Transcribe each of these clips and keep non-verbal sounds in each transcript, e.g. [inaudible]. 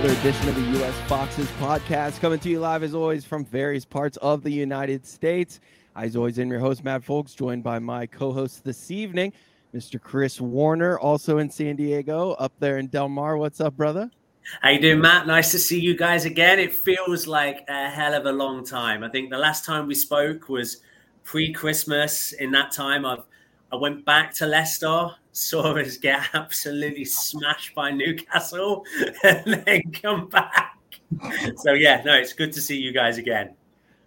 another edition of the U.S. Foxes podcast, coming to you live as always from various parts of the United States. As always, I'm your host Matt Folks, joined by my co-host this evening, Mr. Chris Warner, also in San Diego, up there in Del Mar. What's up, brother? How you doing, Matt? Nice to see you guys again. It feels like a hell of a long time. I think the last time we spoke was pre-Christmas. In that time, I've I went back to Leicester, saw us get absolutely smashed by Newcastle, [laughs] and then come back. So yeah, no, it's good to see you guys again.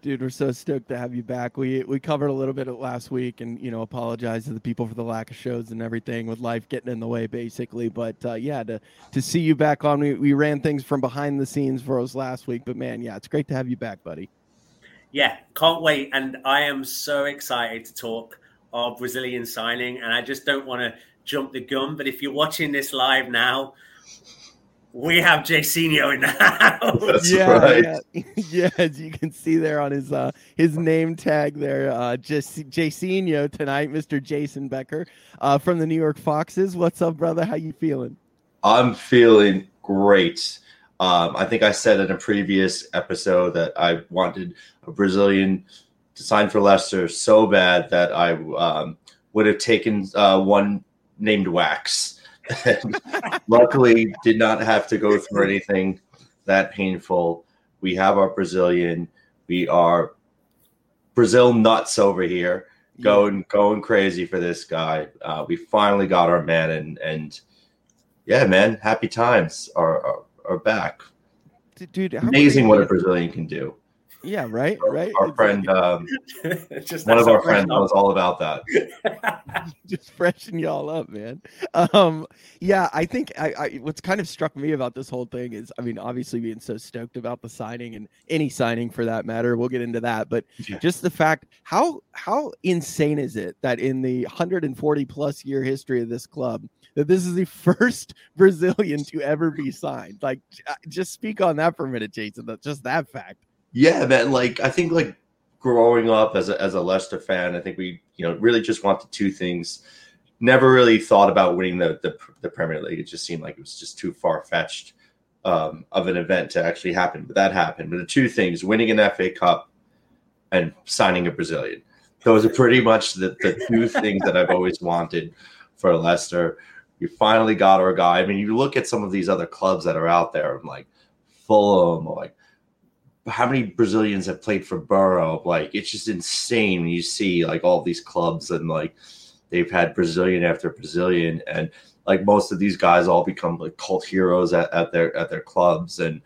Dude, we're so stoked to have you back. We we covered a little bit of last week, and you know, apologize to the people for the lack of shows and everything with life getting in the way, basically. But uh, yeah, to to see you back on, we, we ran things from behind the scenes for us last week. But man, yeah, it's great to have you back, buddy. Yeah, can't wait, and I am so excited to talk our Brazilian signing, and I just don't want to jump the gun. But if you're watching this live now, we have Jairzinho in the house. yeah, right. yeah, [laughs] yeah, as you can see there on his uh his name tag there, uh just Jairzinho tonight, Mr. Jason Becker, uh from the New York Foxes. What's up, brother? How you feeling? I'm feeling great. Um, I think I said in a previous episode that I wanted a Brazilian to sign for Leicester so bad that I um, would have taken uh, one named Wax. luckily, did not have to go through anything that painful. We have our Brazilian. We are Brazil nuts over here, going going crazy for this guy. Uh, we finally got our man, and and yeah, man, happy times are are, are back. Dude, amazing what a Brazilian can do. Yeah, right, right. Our friend, um, [laughs] just one of our friends knows all about that. [laughs] just freshen y'all up, man. Um, yeah, I think I, I, what's kind of struck me about this whole thing is, I mean, obviously being so stoked about the signing and any signing for that matter. We'll get into that, but yeah. just the fact how how insane is it that in the 140 plus year history of this club that this is the [laughs] first Brazilian to ever be signed. Like, just speak on that for a minute, Jason. That just that fact. Yeah, man. Like I think like growing up as a as a Leicester fan, I think we you know really just wanted two things. Never really thought about winning the the, the Premier League. It just seemed like it was just too far fetched um, of an event to actually happen. But that happened. But the two things: winning an FA Cup and signing a Brazilian. Those are pretty much the, the two things that I've always wanted for Leicester. We finally got our guy. I mean, you look at some of these other clubs that are out there, like Fulham, or like how many Brazilians have played for Borough? Like it's just insane. You see like all these clubs and like they've had Brazilian after Brazilian, and like most of these guys all become like cult heroes at, at their at their clubs. And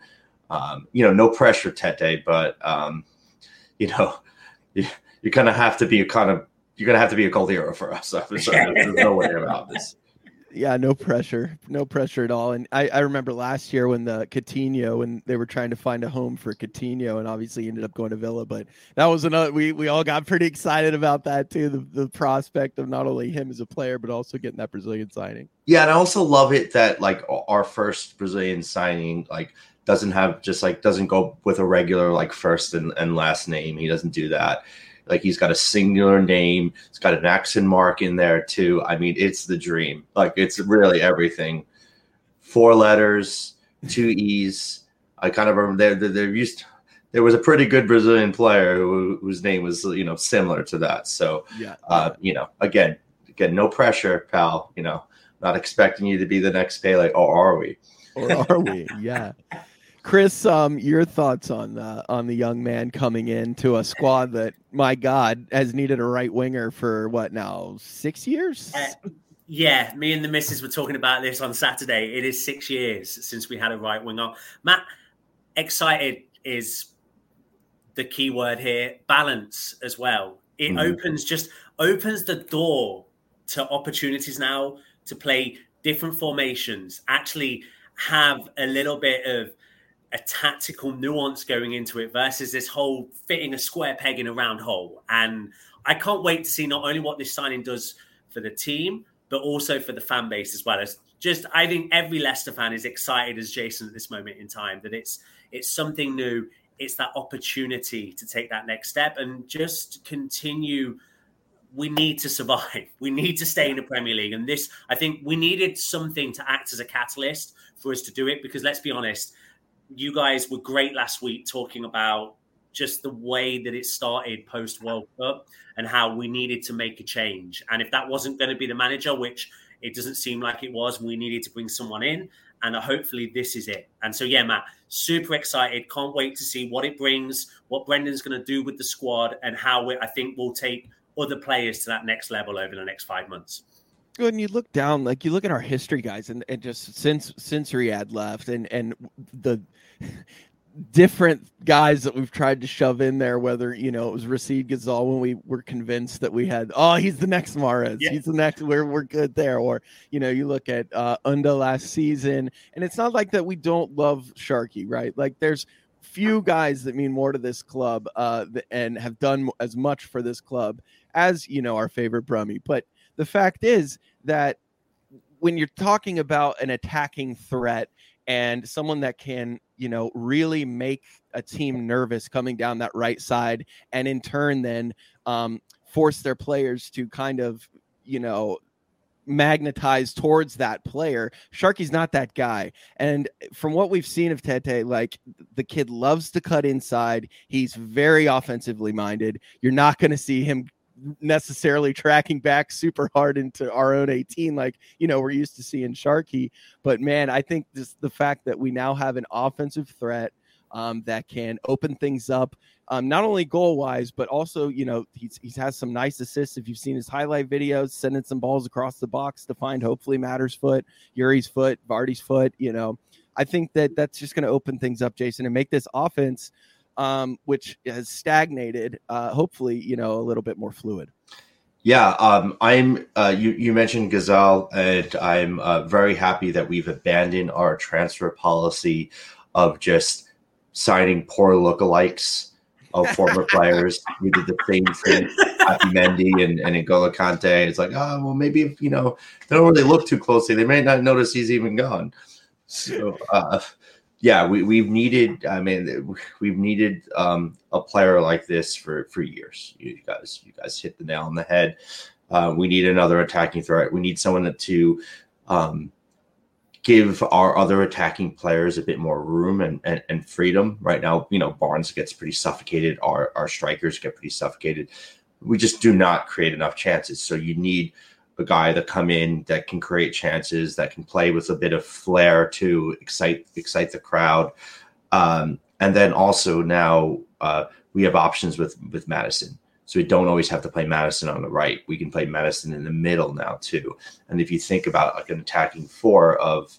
um, you know, no pressure, Tete, but um, you know, you, you kind of have to be a kind of you're gonna have to be a cult hero for us. There's no way about this yeah, no pressure, no pressure at all. And I, I remember last year when the Coutinho, when they were trying to find a home for Coutinho, and obviously ended up going to Villa. But that was another. We we all got pretty excited about that too. The the prospect of not only him as a player, but also getting that Brazilian signing. Yeah, and I also love it that like our first Brazilian signing like doesn't have just like doesn't go with a regular like first and, and last name. He doesn't do that. Like he's got a singular name. It's got an accent mark in there too. I mean, it's the dream. Like it's really everything. Four letters, two E's. I kind of remember there. There used there was a pretty good Brazilian player who, whose name was you know similar to that. So yeah, uh, you know, again, again, no pressure, pal. You know, not expecting you to be the next Pele, or are we? Or are we? Yeah. [laughs] Chris, um, your thoughts on uh, on the young man coming into a squad that, my God, has needed a right winger for what now six years? Uh, yeah, me and the missus were talking about this on Saturday. It is six years since we had a right winger. Matt, excited is the key word here. Balance as well. It mm-hmm. opens just opens the door to opportunities now to play different formations. Actually, have a little bit of a tactical nuance going into it versus this whole fitting a square peg in a round hole. And I can't wait to see not only what this signing does for the team, but also for the fan base as well. As just, I think every Leicester fan is excited as Jason at this moment in time that it's it's something new. It's that opportunity to take that next step and just continue we need to survive. [laughs] We need to stay in the Premier League. And this, I think we needed something to act as a catalyst for us to do it. Because let's be honest, you guys were great last week talking about just the way that it started post World Cup and how we needed to make a change. And if that wasn't going to be the manager, which it doesn't seem like it was, we needed to bring someone in. And hopefully this is it. And so, yeah, Matt, super excited. Can't wait to see what it brings, what Brendan's going to do with the squad, and how I think we'll take other players to that next level over the next five months. good and you look down, like you look at our history, guys, and, and just since since Riyad left, and and the different guys that we've tried to shove in there, whether you know it was Rachid Ghezzal when we were convinced that we had, oh, he's the next yeah. he's the next, we're we're good there, or you know, you look at uh, Ünder last season, and it's not like that we don't love Sharky, right? Like there's few guys that mean more to this club uh, and have done as much for this club as you know our favorite Brummy. But the fact is that when you're talking about an attacking threat and someone that can you know really make a team nervous coming down that right side and in turn then um, force their players to kind of you know magnetize towards that player. Sharky's not that guy. And from what we've seen of Tete, like the kid loves to cut inside. He's very offensively minded. You're not going to see him necessarily tracking back super hard into our own 18 like you know we're used to seeing Sharky but man I think this the fact that we now have an offensive threat um, that can open things up um, not only goal wise but also you know he's he's has some nice assists. If you've seen his highlight videos sending some balls across the box to find hopefully Matter's foot Yuri's foot Vardy's foot you know I think that that's just going to open things up Jason and make this offense um, which has stagnated. Uh, hopefully, you know, a little bit more fluid. Yeah, um, I'm. Uh, you you mentioned Ghezzal, and I'm uh, very happy that we've abandoned our transfer policy of just signing poor lookalikes of former [laughs] players. We did the same thing, Happy Mendy and, and N'Golo Kante. It's like, oh well, maybe if you know they don't really look too closely, they may not notice he's even gone. So uh, yeah, we, we've needed. I mean, we've needed um, a player like this for for years. You guys, you guys hit the nail on the head. Uh, we need another attacking threat. We need someone to um, give our other attacking players a bit more room and, and, and freedom. Right now, you know, Barnes gets pretty suffocated. Our our strikers get pretty suffocated. We just do not create enough chances. So you need a guy that come in that can create chances, that can play with a bit of flair to excite excite the crowd. Um, and then also now uh, we have options with with Maddison. So we don't always have to play Maddison on the right. We can play Maddison in the middle now too. And if you think about like an attacking four of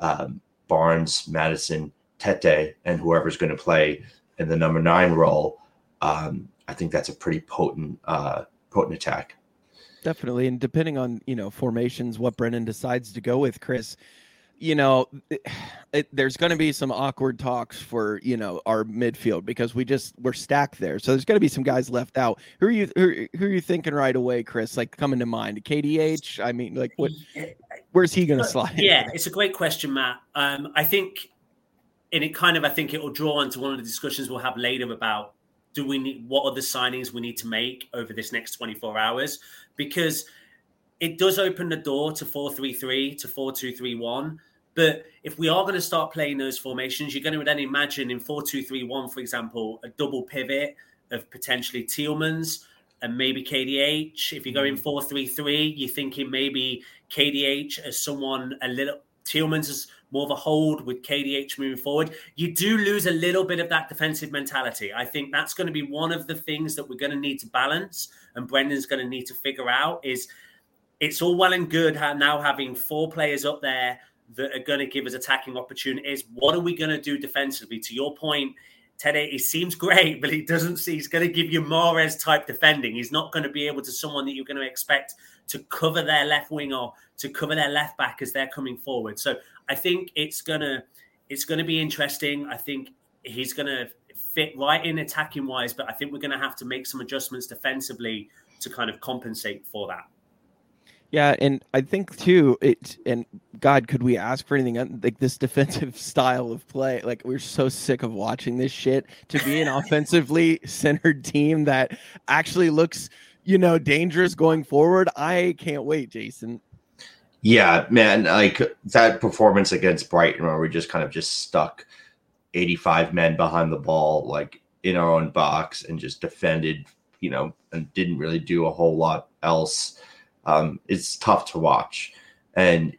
um, Barnes, Maddison, Tete, and whoever's going to play in the number nine role, um, I think that's a pretty potent uh, potent attack. Definitely, and depending on you know formations, what Brendan decides to go with, Chris, you know, it, it, there's going to be some awkward talks for you know our midfield because we just we're stacked there. So there's going to be some guys left out. Who are you who, who, are you thinking right away, Chris? Like coming to mind, KDH. I mean, like what? Where's he going to slide? Yeah, it's a great question, Matt. Um, I think, and it kind of I think it will draw into one of the discussions we'll have later about do we need what are the signings we need to make over this next 24 hours? Because it does open the door to 433 to 4231 but if we are going to start playing those formations you're going to then imagine in 4231 for example a double pivot of potentially Tielemans and maybe KDH if you're going mm. 433 you're thinking maybe KDH as someone a little Tielemans is more of a hold with KDH moving forward. You do lose a little bit of that defensive mentality. I think that's going to be one of the things that we're going to need to balance, and Brendan's going to need to figure out is it's all well and good now having four players up there that are going to give us attacking opportunities. What are we going to do defensively? To your point, Teddy, he seems great, but he doesn't see he's going to give you Mares type defending. He's not going to be able to someone that you're going to expect to cover their left wing or to cover their left back as they're coming forward. So I think it's gonna it's gonna be interesting. I think he's gonna fit right in attacking wise, but I think we're gonna have to make some adjustments defensively to kind of compensate for that. Yeah, and I think too, it and God, could we ask for anything like this defensive [laughs] style of play? Like we're so sick of watching this shit. To be an offensively centered team that actually looks you know, dangerous going forward. I can't wait, Jason. Yeah, man, like that performance against Brighton where we just kind of just stuck 85 men behind the ball, like in our own box and just defended, you know, and didn't really do a whole lot else. Um, it's tough to watch. And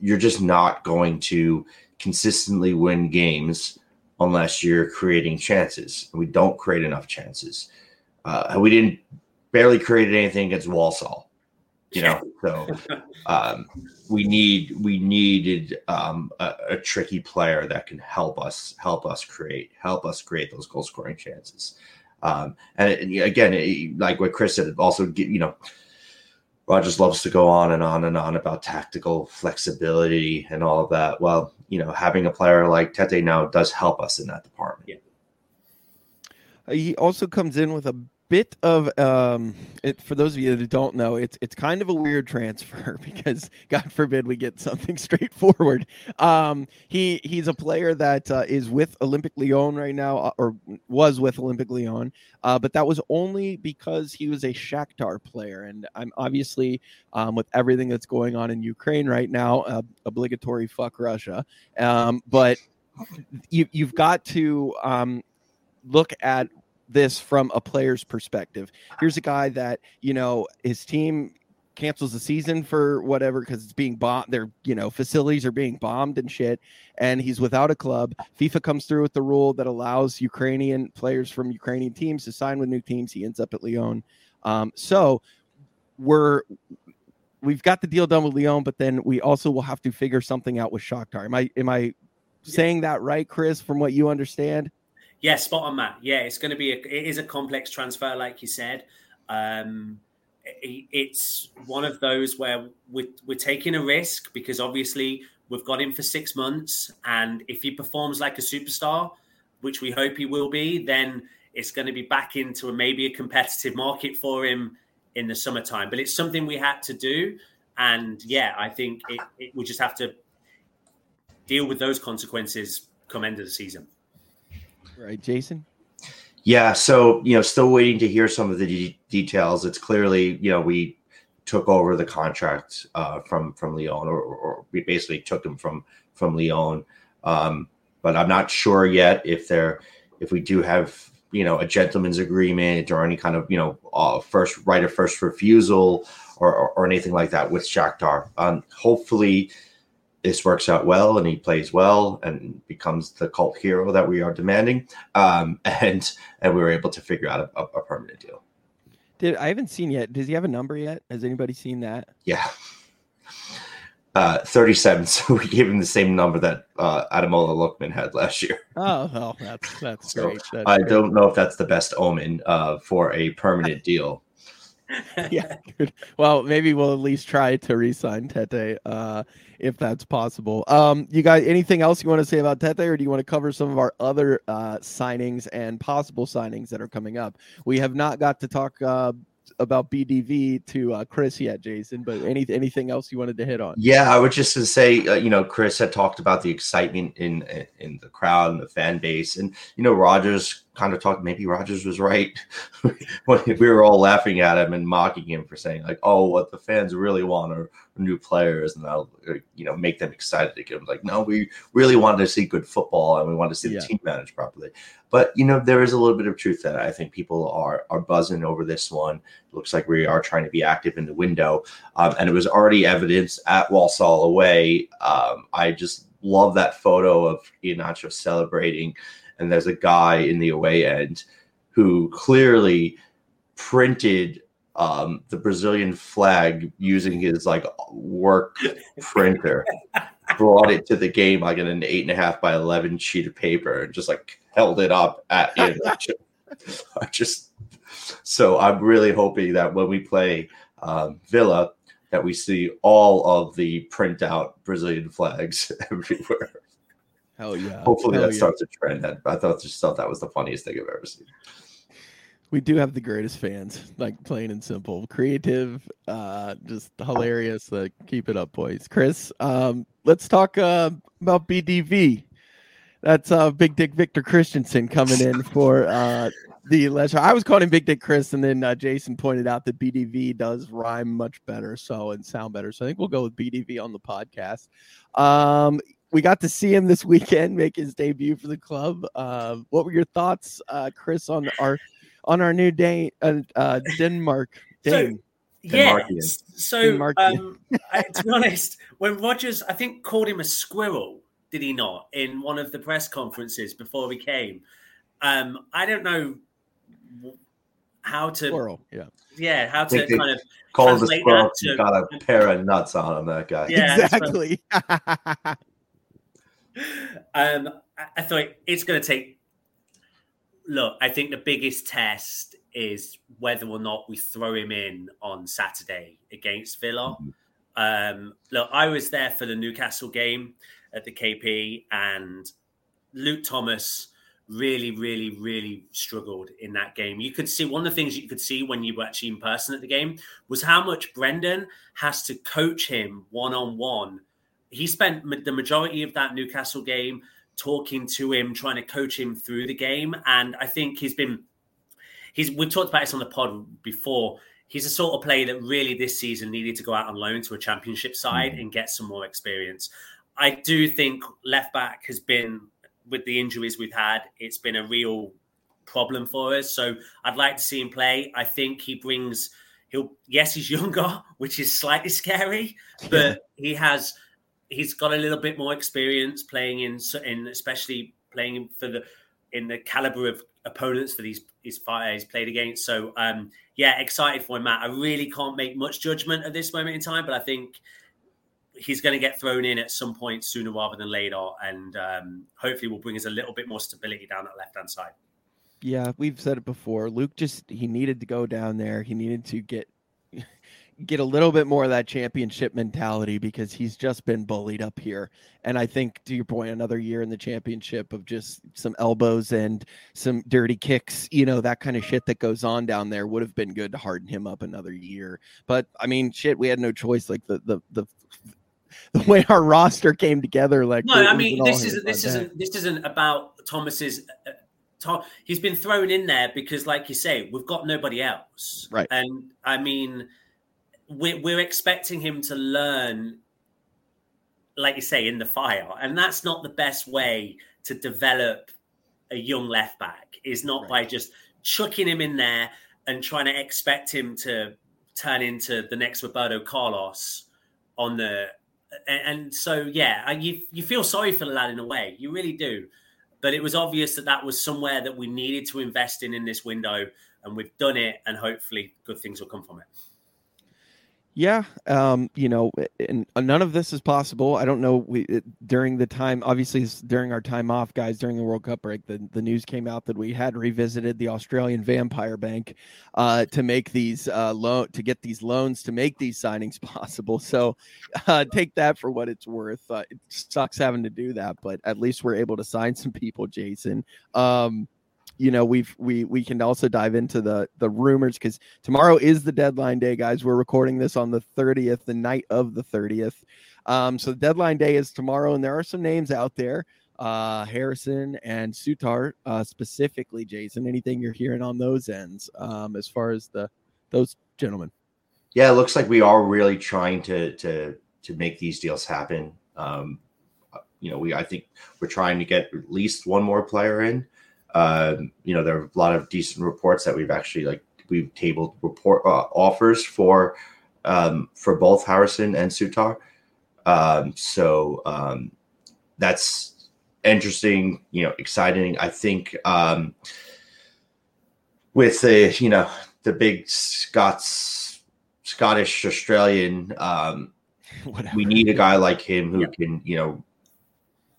you're just not going to consistently win games unless you're creating chances. We don't create enough chances. Uh, we didn't barely created anything against Walsall, you know. So [laughs] um, we need we needed um, a, a, tricky player that can help us help us create help us create those goal scoring chances. Um, and, and, again, it, like what Chris said, also you know. Rodgers loves to go on and on and on about tactical flexibility and all of that. Well, you know, having a player like Tete now does help us in that department. Yeah. He also comes in with a bit of um it for those of you that don't know it's it's kind of a weird transfer [laughs] because god forbid we get something [laughs] straightforward. Um he he's a player that uh, is with olympic lyon right now uh, or was with olympic lyon uh, but that was only because he was a shakhtar player. And i'm obviously um, with everything that's going on in ukraine right now uh, obligatory fuck russia. Um but you, you've got to um look at this from a player's perspective. Here's a guy that, you know, his team cancels the season for whatever because it's being bombed. Their you know facilities are being bombed and shit, and he's without a club. FIFA comes through with the rule that allows Ukrainian players from Ukrainian teams to sign with new teams. He ends up at Lyon. Um, so we're we've got the deal done with Lyon, but then we also will have to figure something out with Shakhtar. Am I am I saying that right, Chris? From what you understand? Yeah, spot on, Matt. Yeah, it's going to be a, it is a complex transfer, like you said. Um, it, it's one of those where we're, we're taking a risk because obviously we've got him for six months, and if he performs like a superstar, which we hope he will be, then it's going to be back into a, maybe a competitive market for him in the summertime. But it's something we had to do, and yeah, I think it, it, we just have to deal with those consequences come end of the season. Right, Jason? Yeah, so you know, still waiting to hear some of the de- details. It's clearly, you know, we took over the contract uh, from from Lyon, or, or, we basically took him from from Lyon. Um, but I'm not sure yet if there, if we do have, you know, a gentleman's agreement or any kind of, you know, uh, first right of first refusal or, or, or anything like that with Shakhtar. Um, hopefully, this works out well and he plays well and becomes the cult hero that we are demanding. Um, [laughs] and and we were able to figure out a, a, permanent deal. Did I haven't seen yet? Does he have a number yet? Has anybody seen that? Yeah. Uh, 37. [laughs] So we gave him the same number that uh, Ademola Lookman had last year. [laughs] Oh, well, that's that's so great. That's I great. don't know if that's the best omen uh, for a permanent deal. [laughs] yeah. Well, maybe we'll at least try to re-sign Tete. Uh, if that's possible. Um, you guys, anything else you want to say about Tete, or do you want to cover some of our other uh, signings and possible signings that are coming up? We have not got to talk uh, about BDV to uh, Chris yet, Jason. But any anything else you wanted to hit on? Yeah, I would just to say, uh, you know, Chris had talked about the excitement in in the crowd and the fan base, and you know, Rodgers kind of talked. Maybe Rodgers was right [laughs] when we were all laughing at him and mocking him for saying like, "Oh, what the fans really want are new players, and that'll uh, you know make them excited to get. Like, no, we really wanted to see good football, and we wanted to see yeah. the team managed properly. But you know, there is a little bit of truth that I think people are are buzzing over this one. It looks like we are trying to be active in the window, um, and it was already evidence at Walsall away. Um, I just love that photo of Iheanacho celebrating and there's a guy in the away end who clearly printed um, the Brazilian flag using his like work printer, [laughs] brought it to the game like in an eight and a half by eleven sheet of paper, and just like held it up at it. [laughs] I just so I'm really hoping that when we play um, Villa, that we see all of the printout Brazilian flags [laughs] everywhere. Hell yeah! Hopefully Hell that yeah. starts a trend. That I thought just thought that was the funniest thing I've ever seen. We do have the greatest fans, like plain and simple, creative, uh, just hilarious. Like, keep it up, boys. Chris, um, let's talk uh, about BDV. That's uh, Big Dick Victor Kristiansen coming in for uh, the lesser. I was calling him Big Dick Chris, and then uh, Jason pointed out that BDV does rhyme much better, so and sound better. So I think we'll go with BDV on the podcast. Um, we got to see him this weekend make his debut for the club. Uh, what were your thoughts, uh, Chris, on our on our new day uh, uh, Denmark? Dane? So, yeah, so um, I, to be honest, when Rodgers, I think, called him a squirrel, did he not, in one of the press conferences before he came? Um, I don't know how to squirrel, yeah, yeah, how to kind of call the squirrel. To, got a pair of nuts on him, that guy. Yeah, exactly. [laughs] um, I, I thought it's going to take. Look, I think the biggest test is whether or not we throw him in on Saturday against Villa. Mm-hmm. Um, look, I was there for the Newcastle game at the KP, and Luke Thomas really, really, really struggled in that game. You could see one of the things you could see when you were actually in person at the game was how much Brendan has to coach him one on one. He spent the majority of that Newcastle game talking to him, trying to coach him through the game, and I think he's been. He's we've talked about this on the pod before. He's a sort of player that really this season needed to go out on loan to a championship side mm. and get some more experience. I do think left back has been with the injuries we've had, it's been a real problem for us. So I'd like to see him play. I think he brings he'll yes, he's [laughs] younger, which is slightly scary, but he has he's got a little bit more experience playing in in especially playing for the in the caliber of opponents that he's he's, he's played against. So um yeah, excited for him, Matt. I really can't make much judgment at this moment in time, but I think he's going to get thrown in at some point sooner rather than later, and um, hopefully will bring us a little bit more stability down that left hand side. Yeah, we've said it before. Luke just he needed to go down there. He needed to get get a little bit more of that championship mentality because he's just been bullied up here. And I think to your point, another year in the championship of just some elbows and some dirty kicks, you know, that kind of shit that goes on down there would have been good to harden him up another year. But I mean, shit, we had no choice. Like the the the [laughs] the way our roster came together. Like, no, I mean, this isn't this isn't this isn't about Thomas's. Uh, Tom, he's been thrown in there because, like you say, we've got nobody else, right? And I mean, we're we're expecting him to learn, like you say, in the fire, and that's not the best way to develop a young left back. Is not right. by just chucking him in there and trying to expect him to turn into the next Roberto Carlos on the and, so yeah, you you feel sorry for the lad in a way, you really do. But it was obvious that that was somewhere that we needed to invest in in this window, and we've done it, and hopefully, good things will come from it. Yeah, um, you know, and none of this is possible. I don't know. We during the time, obviously, during our time off, guys, during the World Cup break, the, the news came out that we had revisited the Australian Vampire Bank uh, to make these uh, loan to get these loans to make these signings [laughs] possible. So uh, take that for what it's worth. Uh, it sucks having to do that, but at least we're able to sign some people, Jason. Um, you know we've we we can also dive into the the rumors because tomorrow is the deadline day guys. We're recording this on the 30th the night of the 30th um so the deadline day is tomorrow and there are some names out there uh harrison and Souttar uh specifically jason. Anything you're hearing on those ends um as far as the those gentlemen? Yeah it looks like we are really trying to to to make these deals happen. Um you know we i think we're trying to get at least one more player in um, you know, there are a lot of decent reports that we've actually like we've tabled report uh, offers for um, for both Harrison and Souttar. Um, so um, that's interesting, you know, exciting. I think um, with the you know the big Scots Scottish Australian, um, [laughs] we need a guy like him who can you know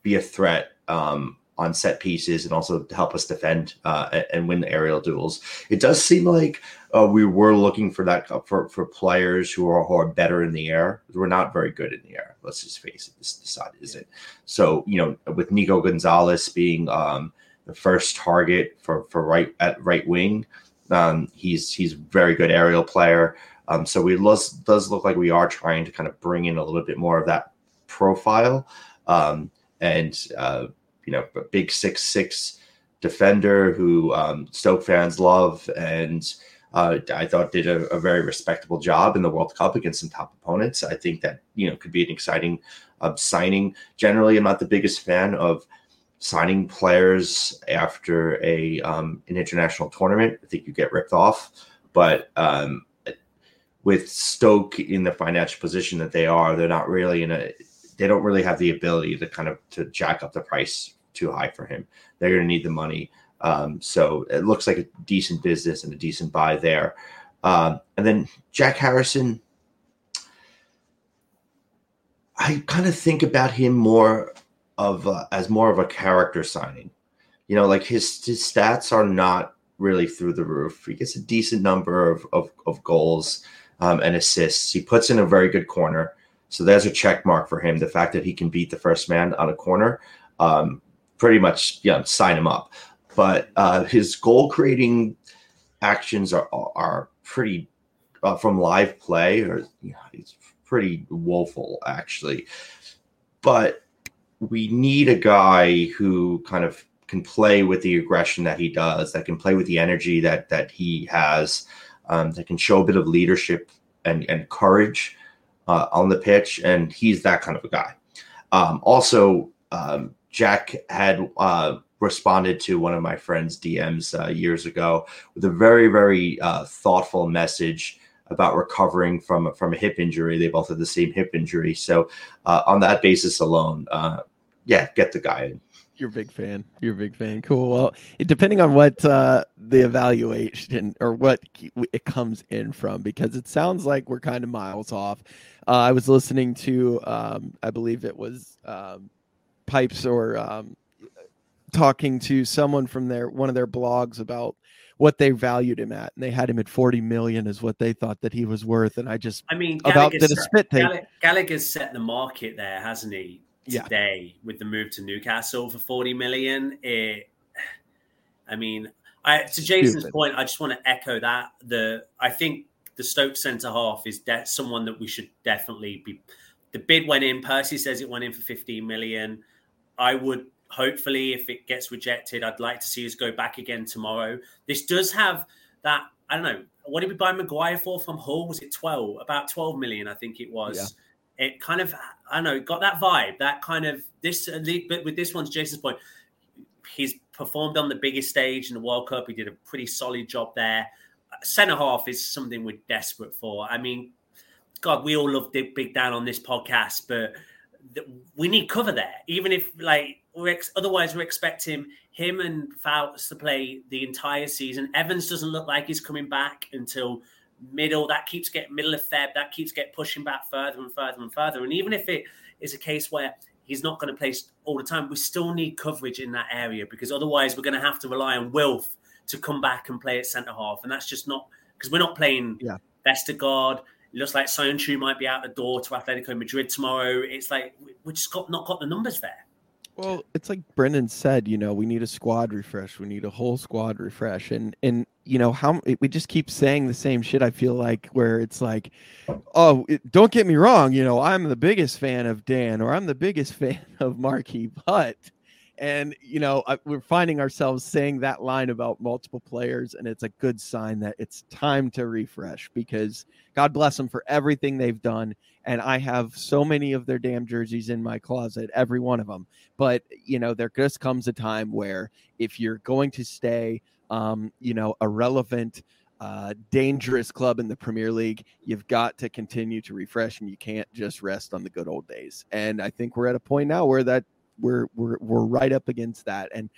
be a threat. Um, on set pieces and also to help us defend uh, and win the aerial duels. It does seem like uh, we were looking for that for, for players who are, who are better in the air. We're not very good in the air. Let's just face it. This, side isn't. So you know, with Nico Gonzalez being um, the first target for for right at right wing, um, he's he's very good aerial player. Um, so we does does look like we are trying to kind of bring in a little bit more of that profile. Um, and uh, you know, a big six six defender who um, Stoke fans love, and uh, I thought did a, a, very respectable job in the World Cup against some top opponents. I think that you know could be an exciting uh, signing. Generally, I'm not the biggest fan of signing players after a um, an international tournament. I think you get ripped off, but um, with Stoke in the financial position that they are, they're not really in a they don't really have the ability to kind of to jack up the price too high for him. They're going to need the money. Um, so it looks like a decent business and a decent buy there. Um, and then Jack Harrison, I kind of think about him more of as more of a character signing. You know, like his his stats are not really through the roof. He gets a decent number of of, of goals um, and assists. He puts in a very good corner. So there's a check mark for him. The fact that he can beat the first man on a corner, um, pretty much, yeah, sign him up. But uh, his goal creating actions are are pretty uh, from live play, or you it's pretty woeful actually. But we need a guy who kind of can play with the aggression that he does, that can play with the energy that that he has, um, that can show a bit of leadership and and courage uh, on the pitch, and he's that kind of a guy. Um, also, um, Jack had uh, responded to one of my friend's DMs uh, years ago with a very, very uh, thoughtful message about recovering from from a hip injury. They both had the same hip injury, so uh, on that basis alone, uh, yeah, get the guy in. You're a big fan. You're a big fan. Cool. Well, depending on what uh, the evaluation or what it comes in from, because it sounds like we're kind of miles off. I was listening to, um, I believe it was um, Pipes or um, talking to someone from their one of their blogs about what they valued him at, and they had him at 40 million is what they thought that he was worth. And I just, I mean, about did a spit take. Gallagher's set the market there, hasn't he? today yeah. with the move to Newcastle for 40 million. It, I mean, I, to Jason's Stupid. point, I just want to echo that. The I think the Stoke centre half is de- someone that we should definitely be. The bid went in. Percy says it went in for 15 million. I would hopefully, if it gets rejected, I'd like to see us go back again tomorrow. This does have that. I don't know. What did we buy Maguire for from Hull? Was it 12? About 12 million, I think it was. Yeah it kind of I don't know got that vibe that kind of this but with this one's Jason's point he's performed on the biggest stage in the World Cup he did a pretty solid job there center half is something we're desperate for I mean God we all love Big Dan on this podcast but we need cover there even if like we're ex- otherwise we're expecting him and Fouts to play the entire season Evans doesn't look like he's coming back until middle, that keeps getting middle of Feb, that keeps getting pushing back further and further and further. And even if it is a case where he's not going to play all the time, we still need coverage in that area because otherwise we're going to have to rely on Wilf to come back and play at centre half. And that's just not because we're not playing yeah. Vestergaard. Looks like Söyüncü might be out the door to Atletico Madrid tomorrow. It's like we just got not got the numbers there. Well, it's like Brendan said, you know, we need a squad refresh. We need a whole squad refresh. And and you know, how we just keep saying the same shit I feel like where it's like, oh, it, don't get me wrong, you know, I'm the biggest fan of Dan or I'm the biggest [laughs] fan of Marky, but and you know, we're finding ourselves saying that line about multiple players and it's a good sign that it's time to refresh because God bless them for everything they've done and I have so many of their damn jerseys in my closet, every one of them. But you know, there just comes a time where if you're going to stay, um, you know, a relevant, uh, dangerous club in the Premier League, you've got to continue to refresh, and you can't just rest on the good old days. And I think we're at a point now where that we're we're we're right up against that, and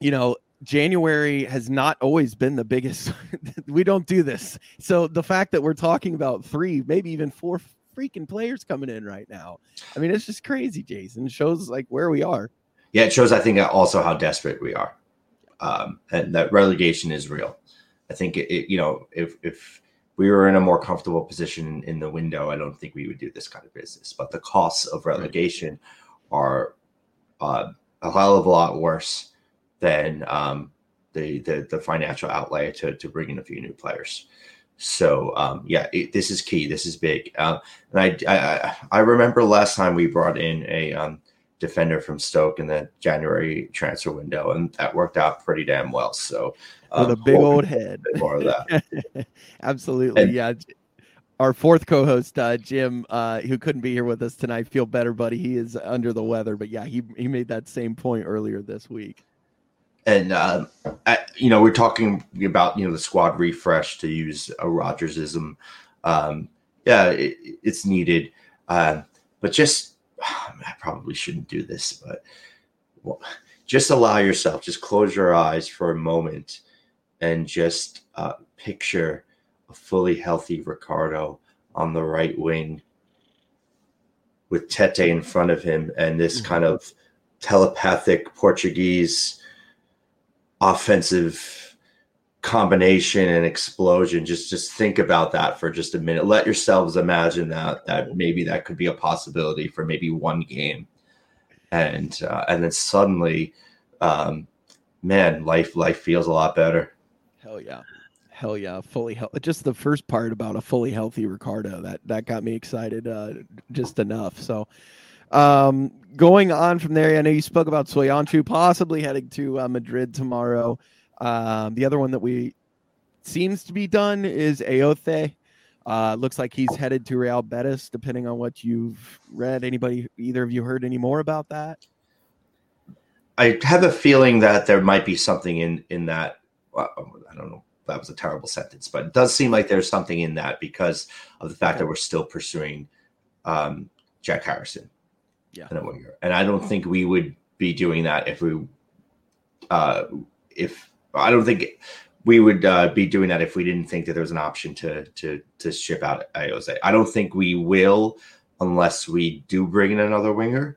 you know, January has not always been the biggest. [laughs] we don't do this. So the fact that we're talking about three, maybe even four freaking players coming in right now, I mean, it's just crazy, Jason. It shows like where we are. Yeah, it shows, I think, also how desperate we are. Um, and that relegation is real. I think it, it, you know, if, if we were in a more comfortable position in the window, I don't think we would do this kind of business. But the costs of relegation are uh, a hell of a lot worse than um, the, the, the financial outlay to to bring in a few new players. So um, yeah, it, this is key. This is big. Uh, and I, I I remember last time we brought in a um, defender from Stoke in the January transfer window, and that worked out pretty damn well. So, um, with a big old head, more of that. [laughs] Absolutely, and, yeah. Our fourth co-host, uh, Jim, uh, who couldn't be here with us tonight, feel better, buddy. He is under the weather, but yeah, he he made that same point earlier this week. And uh, you know, we're talking about you know the squad refresh to use a Rodgersism. Um, yeah, it, it's needed, uh, but just [sighs] I probably shouldn't do this, but well, just allow yourself, just close your eyes for a moment and just uh, picture a fully healthy Ricardo on the right wing with Tete in front of him and this mm-hmm. kind of telepathic Portuguese offensive combination and explosion. Just just think about that for just a minute. Let yourselves imagine that that maybe that could be a possibility for maybe one game. And uh, and then suddenly um man life life feels a lot better. Hell yeah hell yeah fully healthy just the first part about a fully healthy ricardo that that got me excited uh just enough so um going on from there i know you spoke about soyuncu possibly heading to uh, madrid tomorrow um, the other one that we seems to be done is Ayoze. Uh, looks like he's headed to Real Betis, depending on what you've read. Anybody, either of you heard any more about that? I have a feeling that there might be something in in that. Well, I don't know. That was a terrible sentence, but it does seem like there's something in that because of the fact that we're still pursuing um, Jack Harrison. Yeah, and I don't think we would be doing that if we, uh, if I don't think we would uh, be doing that if we didn't think that there was an option to to to ship out Ayoze. I don't think we will unless we do bring in another winger.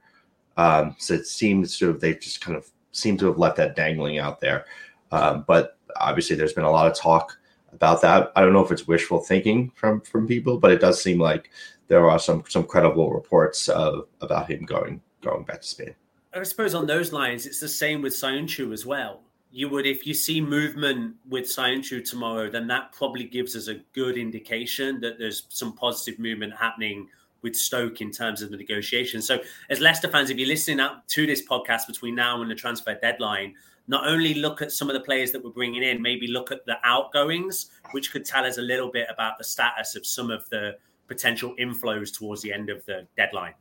Um, so it seems to have they just kind of seem to have left that dangling out there. Um, but obviously, there's been a lot of talk about that. I don't know if it's wishful thinking from from people, but it does seem like there are some some credible reports of, about him going going back to Spain. I suppose on those lines, it's the same with Soyuncu as well you would if you see movement with Soyuncu tomorrow, then that probably gives us a good indication that there's some positive movement happening with Stoke in terms of the negotiation. So, as Leicester fans, if you're listening up to this podcast between now and the transfer deadline, not only look at some of the players that we're bringing in, maybe look at the outgoings, which could tell us a little bit about the status of some of the potential inflows towards the end of the deadline.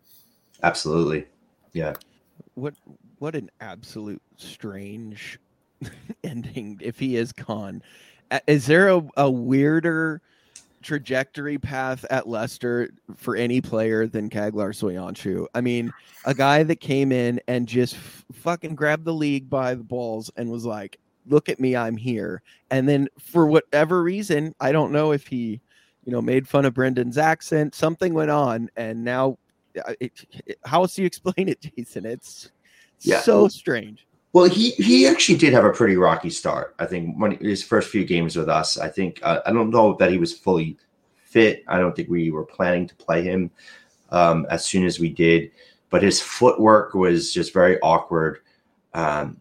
Absolutely, yeah. What what an absolute strange [laughs] ending if he is gone. Is there a, a weirder trajectory path at Leicester for any player than Caglar Soyuncu? I mean, a guy that came in and just f- fucking grabbed the league by the balls and was like, "Look at me, I'm here." And then for whatever reason, I don't know if he, you know, made fun of Brendan's accent, something went on, and now, uh, it, it, how else do you [laughs] explain it, Jason? It's yeah. so strange. Well, he he actually did have a pretty rocky start. I think when his first few games with us, I think uh, I don't know that he was fully fit. I don't think we were planning to play him um, as soon as we did, but his footwork was just very awkward, um,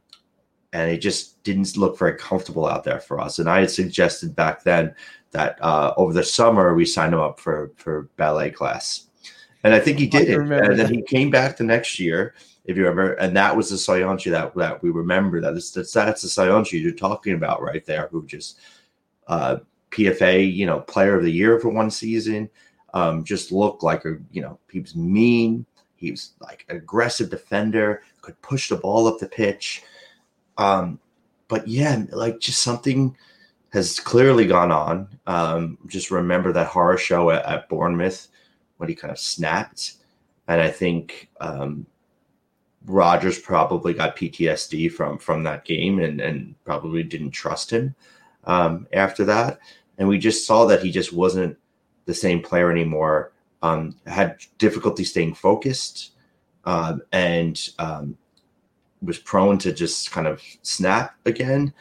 and it just didn't look very comfortable out there for us. And I had suggested back then that uh, over the summer we signed him up for for ballet class, and I think he did it. And then he came back the next year if you remember, and that was the Soyuncu that that we remember. That is that's, that's the Soyuncu you're talking about right there, who just uh, PFA, you know, Player of the Year for one season. Um, just looked like a you know he was mean. He was like aggressive defender, could push the ball up the pitch. Um, but yeah, like just something has clearly gone on. Um, just remember that horror show at, at Bournemouth when he kind of snapped, and I think um, Rodgers probably got PTSD from from that game and and probably didn't trust him um, after that. And we just saw that he just wasn't the same player anymore. Um, had difficulty staying focused um, and um, was prone to just kind of snap again.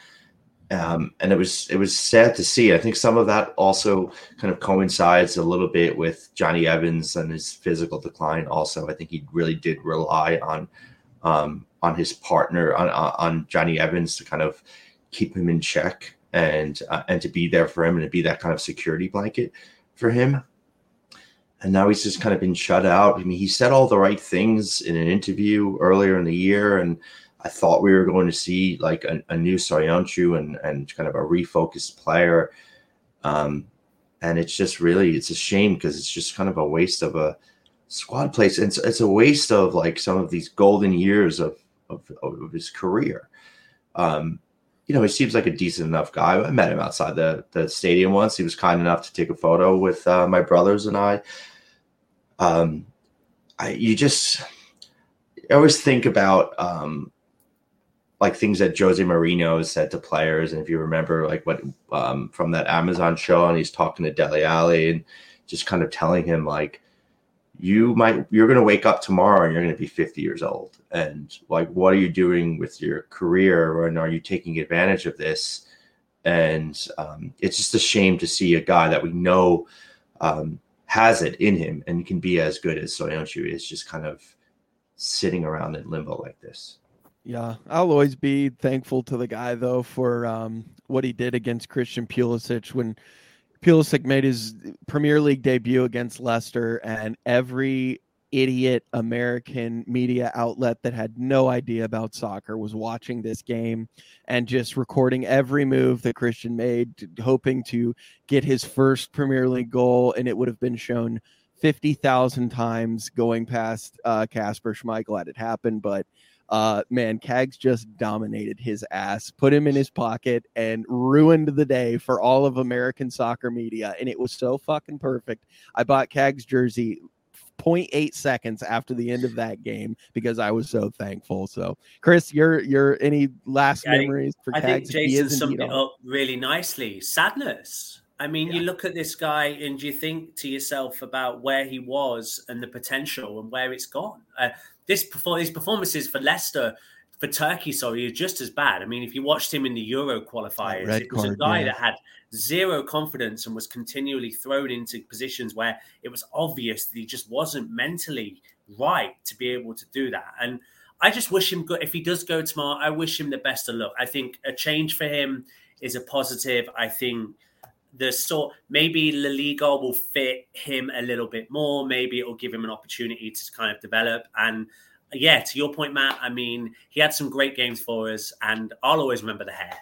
Um, and it was it was sad to see. I think some of that also kind of coincides a little bit with Jonny Evans and his physical decline. Also, I think he really did rely on um, on his partner on on Jonny Evans to kind of keep him in check and uh, and to be there for him and to be that kind of security blanket for him. and now he's just kind of been shut out. I mean, he said all the right things in an interview earlier in the year, and I thought we were going to see like a, a new Soyuncu and and kind of a refocused player. Um, and it's just really it's a shame because it's just kind of a waste of a squad place. It's it's a waste of like some of these golden years of of, of his career. Um, you know, he seems like a decent enough guy. I met him outside the the stadium once. He was kind enough to take a photo with uh, my brothers and I. Um, I you just I always think about um, like things that Jose Mourinho said to players, and if you remember, like what um, from that Amazon show, and he's talking to Dele Alli and just kind of telling him like, you might you're going to wake up tomorrow and you're going to be 50 years old, and like, what are you doing with your career, and are you taking advantage of this? And um, it's just a shame to see a guy that we know um, has it in him and can be as good as Soyuncu is just kind of sitting around in limbo like this. Yeah, I'll always be thankful to the guy though for um, what he did against Christian Pulisic when Pulisic made his Premier League debut against Leicester, and every idiot American media outlet that had no idea about soccer was watching this game and just recording every move that Christian made, hoping to get his first Premier League goal, and it would have been shown 50,000 times going past uh, Kasper Schmeichel had it happened. But uh, man, Cags just dominated his ass, put him in his pocket, and ruined the day for all of American soccer media. And it was so fucking perfect. I bought Cags jersey 0.8 seconds after the end of that game because I was so thankful. So, Chris, your your any last yeah, memories for I Cags? think Jason summed it up really nicely. Sadness. I mean, yeah. you look at this guy and you think to yourself about where he was and the potential and where it's gone. Uh, this perform- these performances for Leicester, for Turkey, sorry, is just as bad. I mean, if you watched him in the Euro qualifiers, Red it was card, a guy yeah. that had zero confidence and was continually thrown into positions where it was obvious that he just wasn't mentally right to be able to do that. And I just wish him good. If he does go tomorrow, I wish him the best of luck. I think a change for him is a positive. I think the sort maybe La Liga will fit him a little bit more. Maybe it will give him an opportunity to kind of develop. And yeah, to your point, Matt. I mean, he had some great games for us, and I'll always remember the hair.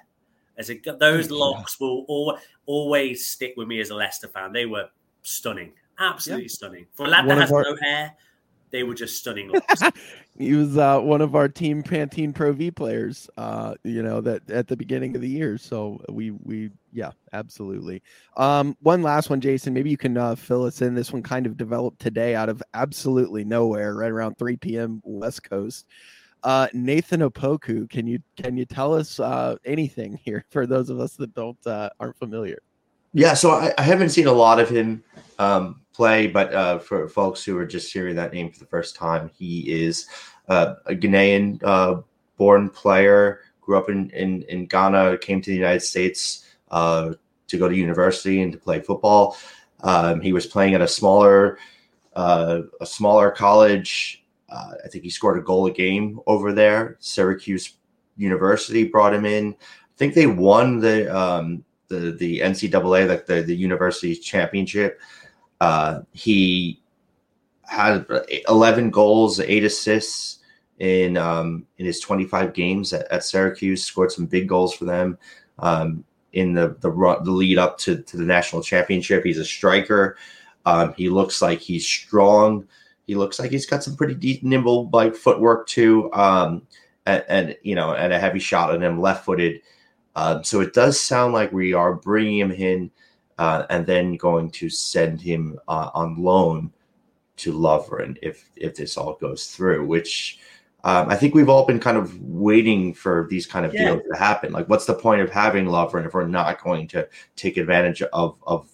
As it, those locks will all, always stick with me as a Leicester fan. They were stunning, absolutely yeah. stunning. For a lad that has our, no hair, they were just stunning. [laughs] he was uh, one of our team Pantene Pro V players. Uh, you know that at the beginning of the year. So we we yeah, absolutely. Um, one last one, Jason. Maybe you can uh, fill us in. This one kind of developed today out of absolutely nowhere, right around 3 p.m. West Coast. Uh, Nathan Opoku, can you can you tell us uh, anything here for those of us that don't uh, aren't familiar? Yeah, so I, I haven't seen a lot of him. Um, play, but uh, for folks who are just hearing that name for the first time, he is uh, a Ghanaian uh, born player, grew up in, in, in, Ghana, came to the United States uh, to go to university and to play football. Um, he was playing at a smaller uh, a smaller college. Uh, I think he scored a goal a game over there. Syracuse University brought him in. I think they won the um, the the NCAA, like the the university championship. Uh, he had 11 goals, eight assists in um, in his 25 games at, at, Syracuse. Scored some big goals for them um, in the the, the lead up to, to the national championship. He's a striker. Um, he looks like he's strong. He looks like he's got some pretty deep, nimble like footwork too, um, and, and, you know, and a heavy shot on him, left footed. Um, so it does sound like we are bringing him in uh, and then going to send him uh, on loan to Leuven if if this all goes through. Which um, I think we've all been kind of waiting for these kind of yeah. deals to happen. Like, what's the point of having Leuven if we're not going to take advantage of of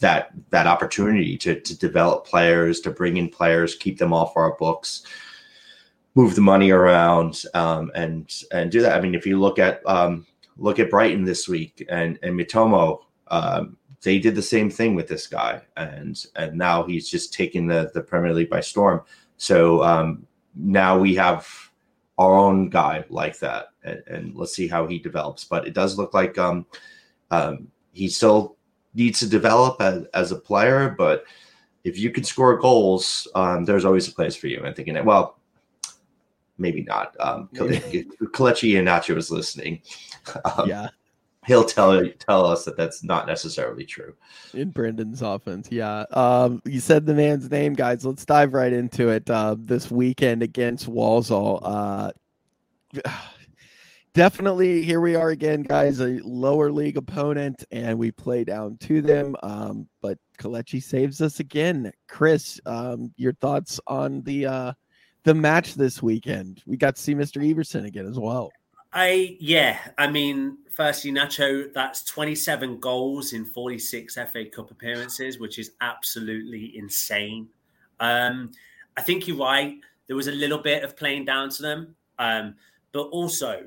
that that opportunity to to develop players, to bring in players, keep them off our books? move the money around um, and and do that. I mean, if you look at um, look at Brighton this week and and Mitoma, um, they did the same thing with this guy, and and now he's just taking the the Premier League by storm. So um, now we have our own guy like that, and, and, let's see how he develops. But it does look like um, um, he still needs to develop as, as a player, but if you can score goals, um, there's always a place for you. And thinking that, well, maybe not. Um, [laughs] Kelechi Iheanacho is listening. [laughs] Um, yeah, he'll tell tell us that that's not necessarily true in Brendan's offense. Yeah, um, you said the man's name, guys. Let's dive right into it. Uh, this weekend against Walsall. Uh, [sighs] definitely here we are again, guys. A lower league opponent, and we play down to them. Um, but Kelechi saves us again. Chris, um, your thoughts on the uh, the match this weekend? We got to see Mr. Iversen again as well. I yeah, I mean, firstly, Nacho, that's 27 goals in 46 FA Cup appearances, which is absolutely insane. Um, I think you're right. There was a little bit of playing down to them, um, but also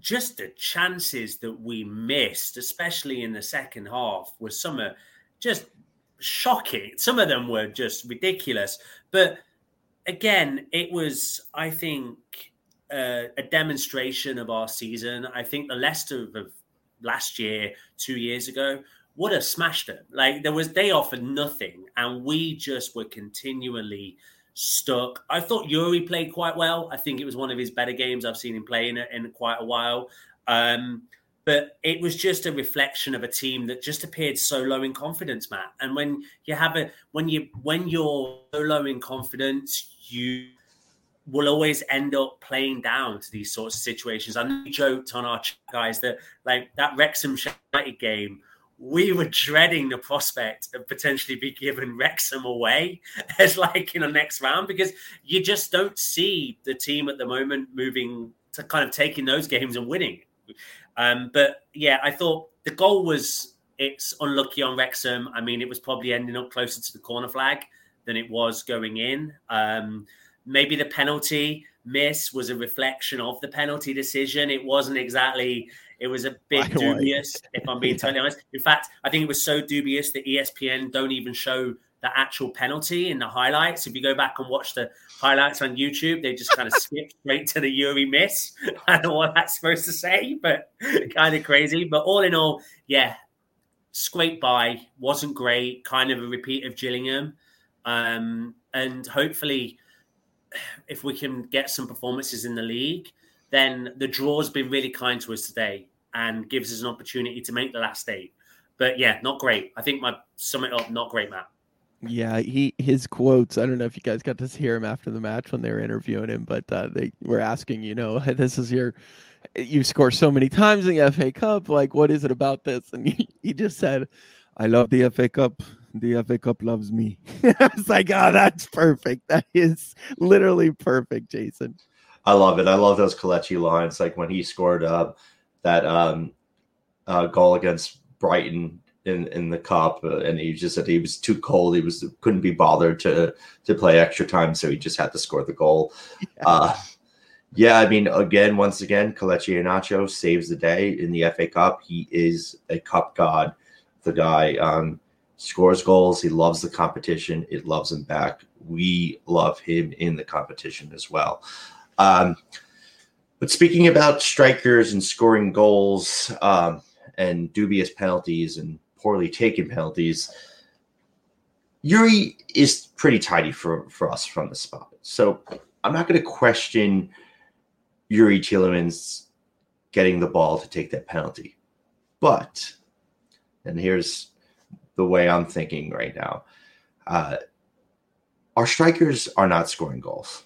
just the chances that we missed, especially in the second half, were some are just shocking. Some of them were just ridiculous. But again, it was, I think, uh, a demonstration of our season. I think the Leicester of last year, two years ago, would have smashed them. Like there was, they offered nothing, and we just were continually stuck. I thought Youri played quite well. I think it was one of his better games I've seen him play in in quite a while. Um, but it was just a reflection of a team that just appeared so low in confidence, Matt. And when you have a when you when you're so low in confidence, you will always end up playing down to these sorts of situations. I joked on our guys that like that Wrexham United game we were dreading the prospect of potentially be given Wrexham away [laughs] as like in the next round because you just don't see the team at the moment moving to kind of taking those games and winning. Um, but yeah, I thought the goal was it's unlucky on Wrexham. I mean, it was probably ending up closer to the corner flag than it was going in. Um, maybe the penalty miss was a reflection of the penalty decision. It wasn't exactly it was a bit dubious, if I'm being totally honest. In fact, I think it was so dubious that ESPN don't even show the actual penalty in the highlights. If you go back and watch the highlights on YouTube, they just kind of [laughs] skip straight to the Youri miss. I don't know what that's supposed to say, but kind of crazy. But all in all, yeah, scraped by, wasn't great, kind of a repeat of Gillingham. Um, and hopefully, if we can get some performances in the league, then the draw's been really kind to us today and gives us an opportunity to make the last eight. But yeah, not great. I think my sum it up, not great, Matt. Yeah, he his quotes. I don't know if you guys got to hear him after the match when they were interviewing him, but uh, they were asking, you know, [laughs] this is your you score so many times in the FA Cup. Like, what is it about this? And he, he just said, "I love the FA Cup. The FA Cup loves me." [laughs] I was like, "Oh, that's perfect. That is literally perfect, Jason." I love it. I love those Kelechi lines, like when he scored uh, that um, uh, goal against Brighton in in the cup, uh, and he just said he was too cold. He was couldn't be bothered to to play extra time, so he just had to score the goal. Yeah. Uh, yeah, I mean, again, once again, Kelechi Iheanacho saves the day in the FA Cup. He is a cup god. The guy um, scores goals. He loves the competition. It loves him back. We love him in the competition as well. Um, but speaking about strikers and scoring goals um, and dubious penalties and poorly taken penalties, Youri is pretty tidy for, for us from the spot. So I'm not going to question Youri Tielemans getting the ball to take that penalty. But, and here's the way I'm thinking right now uh, our strikers are not scoring goals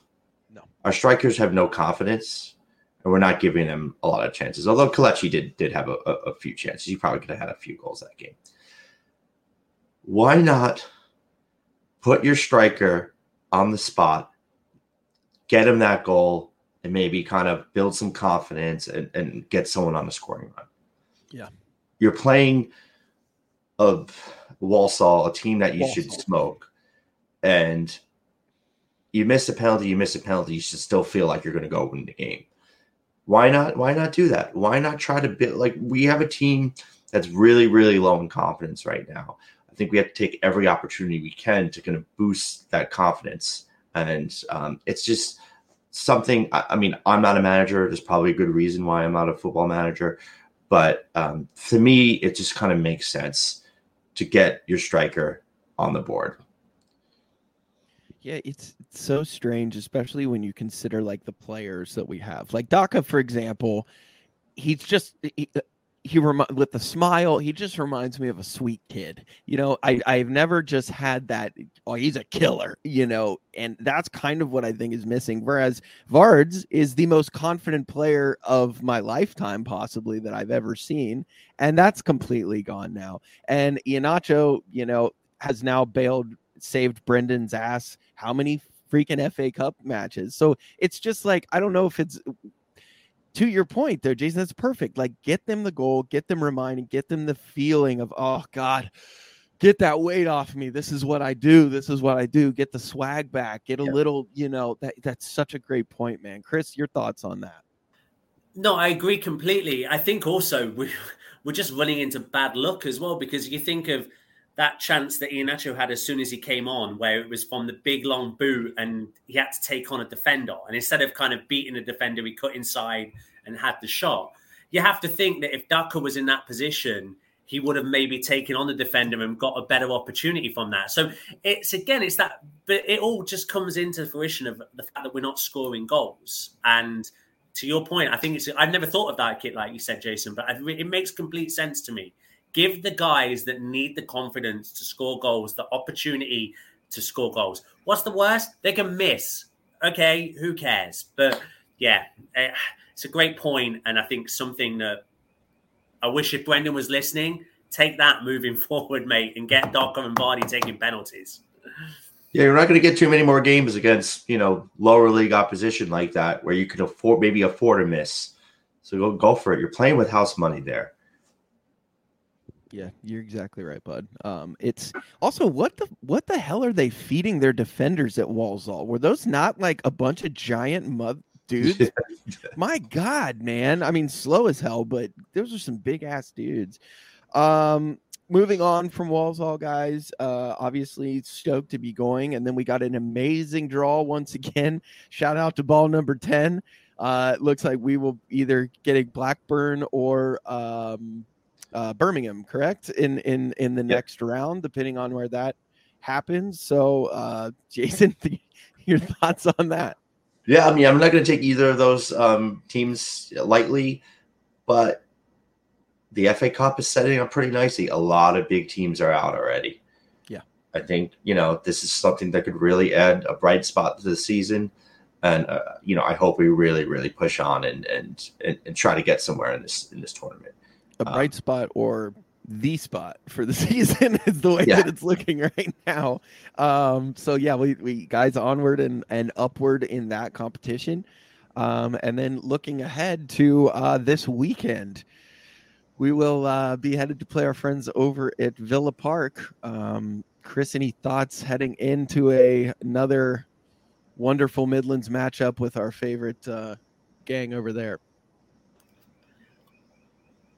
No, our strikers have no confidence, and we're not giving them a lot of chances. Although Kelechi did did have a, a, a few chances, he probably could have had a few goals that game. Why not put your striker on the spot, get him that goal, and maybe kind of build some confidence and, and get someone on the scoring run? Yeah, you're playing of Walsall, a team that you Walsall. should smoke, and you miss a penalty, you miss a penalty, you should still feel like you're going to go win the game. Why not? Why not do that? Why not try to build? Like we have a team that's really, really low in confidence right now. I think we have to take every opportunity we can to kind of boost that confidence. And um, it's just something. I, I, mean, I'm not a manager. There's probably a good reason why I'm not a football manager, but um, to me, it just kind of makes sense to get your striker on the board. Yeah, it's, it's so strange, especially when you consider like the players that we have. Like Daka, for example, he's just he, he with the smile he just reminds me of a sweet kid you know? I i've never just had that oh he's a killer you know? And that's kind of what i think is missing whereas vards is the most confident player of my lifetime possibly that i've ever seen and that's completely gone now. And Iheanacho, you know has now bailed saved brendan's ass how many freaking fa cup matches? So it's just like i don't know if it's to your point there, Jason, that's perfect. Like get them the goal, get them reminding, get them the feeling of, oh God, get that weight off me. This is what I do. This is what I do. Get the swag back. Get a yeah. little, you know, that that's such a great point, man. Chris, your thoughts on that? No, I agree completely. I think also we [laughs] we're just running into bad luck as well because you think of that chance that Iheanacho had as soon as he came on, where it was from the big long boot and he had to take on a defender. And instead of kind of beating the defender, he cut inside and had the shot. You have to think that if Daka was in that position, he would have maybe taken on the defender and got a better opportunity from that. So it's again, it's that, but it all just comes into fruition of the fact that we're not scoring goals. And to your point, I think it's, I've never thought of that kit like you said, Jason, but it makes complete sense to me Give the guys that need the confidence to score goals the opportunity to score goals. What's the worst? They can miss. Okay, who cares? But yeah, eh, it's a great point, and I think something that I wish if Brendan was listening, take that moving [laughs] forward, mate, and get Daka and Vardy taking penalties. Yeah, you're not going to get too many more games against you know lower league opposition like that, where you can afford maybe afford a miss. So go go for it. You're playing with house money there. Yeah, you're exactly right, bud. Um, it's also what the what the hell are they feeding their defenders at Walsall? Were those not like a bunch of giant mud dudes? My God, man! I mean, slow as hell, but those are some big ass dudes. Um, moving on from Walsall, guys. Uh, obviously stoked to be going, and then we got an amazing draw once again. Shout out to ball number ten. Uh, it looks like we will either get a Blackburn or um, uh, Birmingham, correct? In in in the yep. next round, depending on where that happens. So, uh, [laughs] Jason, [laughs] your thoughts on that? Yeah, I mean, I'm not going to take either of those um, teams lightly, but the FA Cup is setting up pretty nicely. A lot of big teams are out already. Yeah, I think you know this is something that could really add a bright spot to the season, and uh, you know I hope we really, really push on and, and and and try to get somewhere in this in this tournament a uh, bright uh, spot or the spot for the [laughs] season is the way yeah. that it's looking right now. Um, so yeah, we, we guys onward and, and upward in that competition. Um, and then looking ahead to uh, this weekend, we will uh, be headed to play our friends over at Villa Park. Um, Chris, any thoughts heading into a another wonderful Midlands matchup with our favorite uh, gang over there?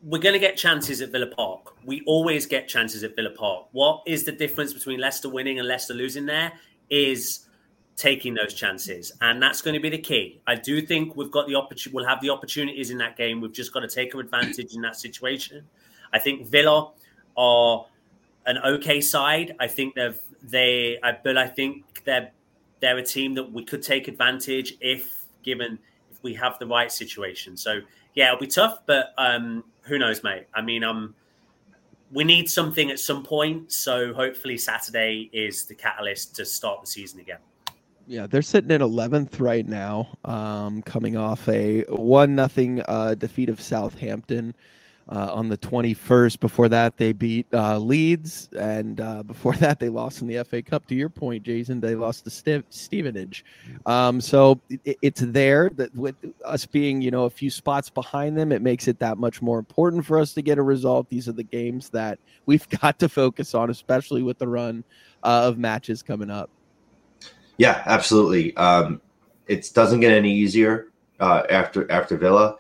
We're going to get chances at Villa Park. We always get chances at Villa Park. What is the difference between Leicester winning and Leicester losing there is taking those chances. And that's going to be the key. I do think we've got the opportunity, we'll have the opportunities in that game. We've just got to take advantage in that situation. I think Villa are an okay side. I think they've, they, I, but I think they're, they're a team that we could take advantage if given, if we have the right situation. So yeah, it'll be tough, but um, who knows, mate? I mean, um, we need something at some point. So hopefully Saturday is the catalyst to start the season again. Yeah, they're sitting at 11th right now, um, coming off a one nothing uh, defeat of Southampton uh, on the 21st. Before that, they beat uh, Leeds, and uh, before [laughs] that, they lost in the FA Cup. To your point, Jason, they lost to St- Stevenage. Um, so it, it's there that with us being, you know, a few spots behind them, it makes it that much more important for us to get a result. These are the games that we've [laughs] got to focus on, especially with the run uh, of matches coming up. Yeah, absolutely. Um, it doesn't get any easier uh, after after Villa.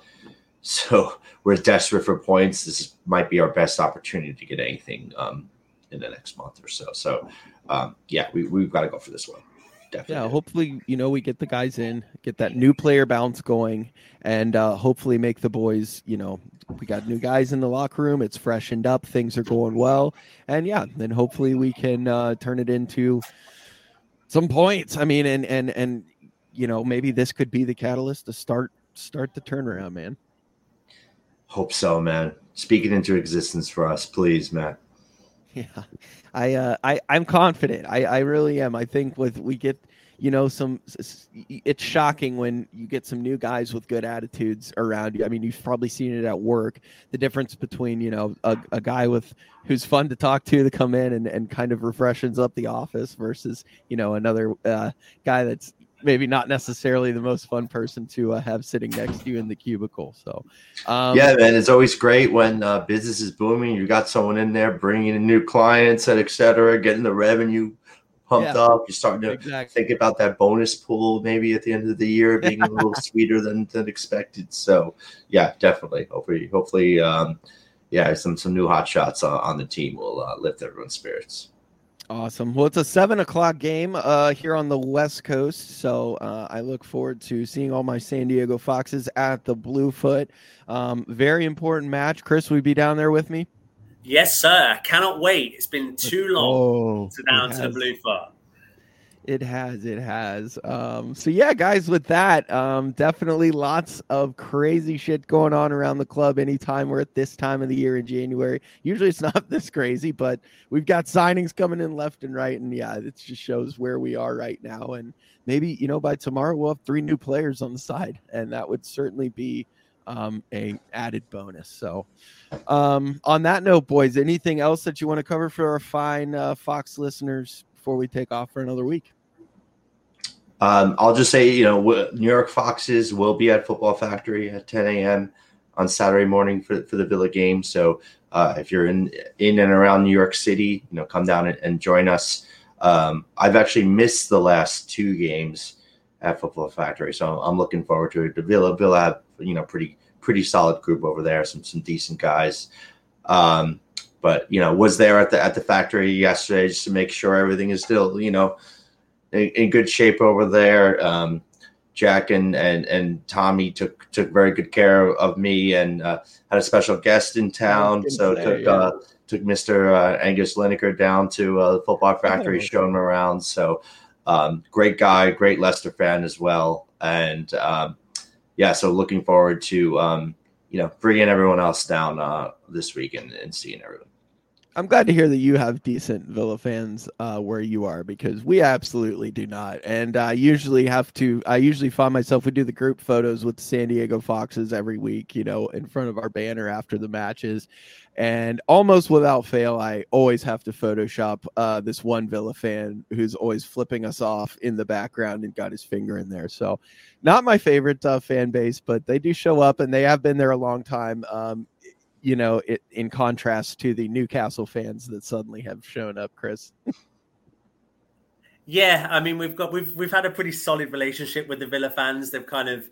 So we're desperate for points. This might be our best opportunity to get anything um, in the next month or so. So, um, yeah, we, we've got to go for this one. definitely. Yeah, hopefully, you know, we get the guys in, get that new player bounce going, and uh, hopefully make the boys, you know, we got new guys in the locker room. It's freshened up. Things are going well. And yeah, then hopefully we can uh, turn it into some points. I mean, and, and, and, you know, maybe this could be the catalyst to start, start the turnaround, man. Hope so, man. Speak it into existence for us, please, man. [laughs] Yeah, I, uh, I, I'm confident. I, I really am. I think with we get, you know, some. It's shocking when you get some new guys with good attitudes around you. I mean, you've probably seen it at work. The difference between you know a, a guy with who's fun to talk to to come in and, and kind of refreshes up the office versus you know another uh, guy that's maybe not necessarily the most fun person to uh, have sitting next to you in the cubicle. So, um, yeah, man, it's always great when uh, business is booming. You got someone in there bringing in new clients and et cetera, getting the revenue pumped yeah, up. You're starting to exactly. think about that bonus pool maybe at the end of the year [laughs] being a little sweeter than, than expected. So, yeah, definitely. Hopefully, hopefully, um, yeah, some some new hot shots uh, on the team will uh, lift everyone's spirits. Awesome. Well, it's a seven o'clock game uh, here on the West Coast, so uh, I look forward to seeing all my San Diego Foxes at the Bluefoot. Um, very important match. Chris, will you be down there with me? Yes, sir. I cannot wait. It's been too long oh, to down to the Bluefoot. It has, it has. Um, so yeah, guys, with that, um, definitely lots of crazy shit going on around the club anytime we're at this time of the year in January. Usually it's [laughs] not this crazy, but we've got signings coming in left and right. And yeah, it just shows where we are right now. And maybe, you know, by tomorrow we'll have three new players on the side, and that would certainly be um, a added bonus. So, um, on that note, boys, anything else that you want to cover for our fine uh, Fox listeners before we take off for another week? Um, I'll just say, you know, New York Foxes will be at Football Factory at 10 a.m. on Saturday morning for, for the Villa game. So uh, if you're in in and around New York City, you know, come down and, and join us. Um, I've actually missed the last two games at Football Factory, so I'm looking forward to it. The Villa Villa have you know pretty pretty solid group over there, some some decent guys. Um, but you know, was there at the at the factory yesterday just to make sure everything is still you know in, in good shape over there. Um, Jack and, and and Tommy took took very good care of me and uh, had a special guest in town. So took yeah. uh, took Mr. Uh, Angus Lineker down to uh, the football factory, oh. showed him around. So um, great guy, great Leicester fan as well. And um, yeah, so looking forward to um, you know bringing everyone else down uh, this week and, and seeing everyone. I'm glad to hear that you have decent Villa fans uh, where you are because we absolutely do not. And I usually have to. I usually find myself we do the group photos with the San Diego Foxes every week, you know, in front of our banner after the matches, and almost without fail, I always have to Photoshop uh, this one Villa fan who's always flipping us off in the background and got his finger in there. So, not my favorite uh, fan base, but they do show up and they have been there a long time. Um, you know, it, in contrast to the Newcastle fans that suddenly have shown up, Chris. [laughs] yeah, I mean, we've got we've we've had a pretty solid relationship with the Villa fans. They've kind of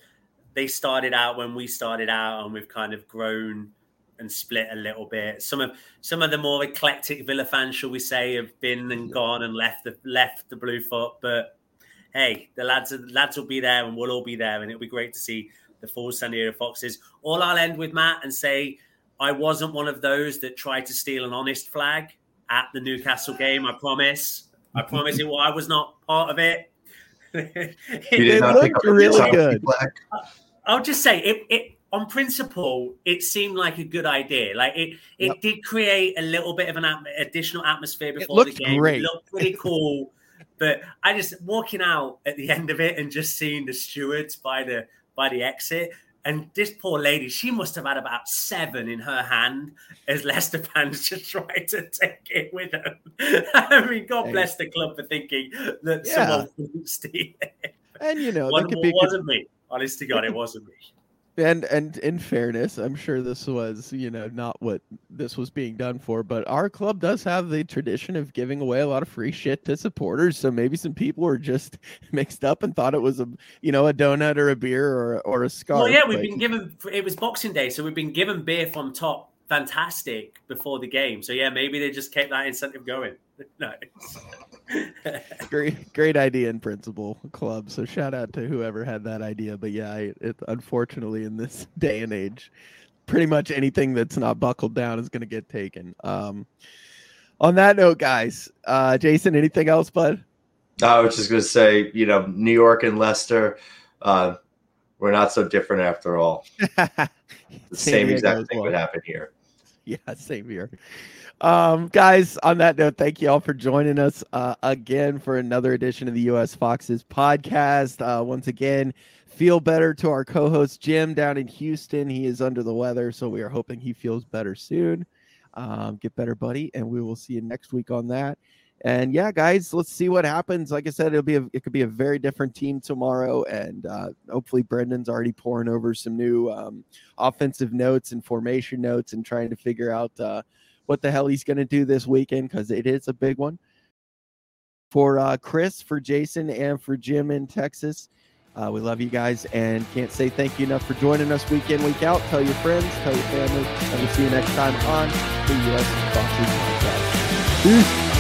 they started out when we started out, and we've kind of grown and split a little bit. Some of some of the more eclectic Villa fans, shall we say, have been and gone and left the left the Bluefoot. But hey, the lads the lads will be there, and we'll all be there, and it'll be great to see the full San Diego Foxes. All I'll end with Matt and say I wasn't one of those that tried to steal an honest flag at the Newcastle game. I promise. I promise you. I was not part of it. [laughs] it looked really good. I'll just say it, it. On principle, it seemed like a good idea. Like it, it yep. did create a little bit of an atm- additional atmosphere before the game. Great. It looked pretty [laughs] cool. but I just walking out at the end of it and just seeing the stewards by the by the exit and this poor lady, she must have had about seven in her hand as Leicester fans [laughs] just tried to take it with them. [laughs] I mean, God hey. bless the club for thinking that yeah. someone wouldn't steal it. And you know, One, it wasn't me. Honest to God, it wasn't me and and in fairness i'm sure this was you know not what this was being done for but our club does have the tradition of giving away a lot of free shit to supporters. So maybe some people were just [laughs] mixed up and thought it was a you know a donut or a beer or or a scarf well yeah we've been given it was boxing day so we've been given beer from top fantastic before the game. So yeah, maybe they just kept that incentive going. [laughs] no. [laughs] great, great idea in principle, club. So shout out to whoever had that idea. But yeah, it, it, unfortunately in this [laughs] day and age, pretty much anything that's not buckled down is going to get taken. Um, on that note, guys, uh, Jason, anything else, bud? I was just going to say, you know, New York and Leicester, uh, we're not so different after all. the same exact thing well. would happen here. [laughs] Yeah, same here. Um, guys, on that note, thank you all for joining us uh, again for another edition of the US Foxes podcast. Uh, once again, feel better to our co host Jim down in Houston. He is under the weather, so we are hoping he feels better soon. Um, get better, buddy, and we will see you next week on that. And yeah, guys, let's see what happens. Like I said, it'll be a, it could be a very different team tomorrow, and uh, hopefully Brendan's already pouring over some new um, offensive notes and formation notes and trying to figure out uh, what the hell he's going to do this weekend because it is a big one. For uh, Chris, for Jason, and for Jim in Texas, uh, we love you guys and can't say thank you enough for joining us week in, week out. Tell your friends, tell your family, and we'll see you next time on the U.S. Foxes Podcast. Peace.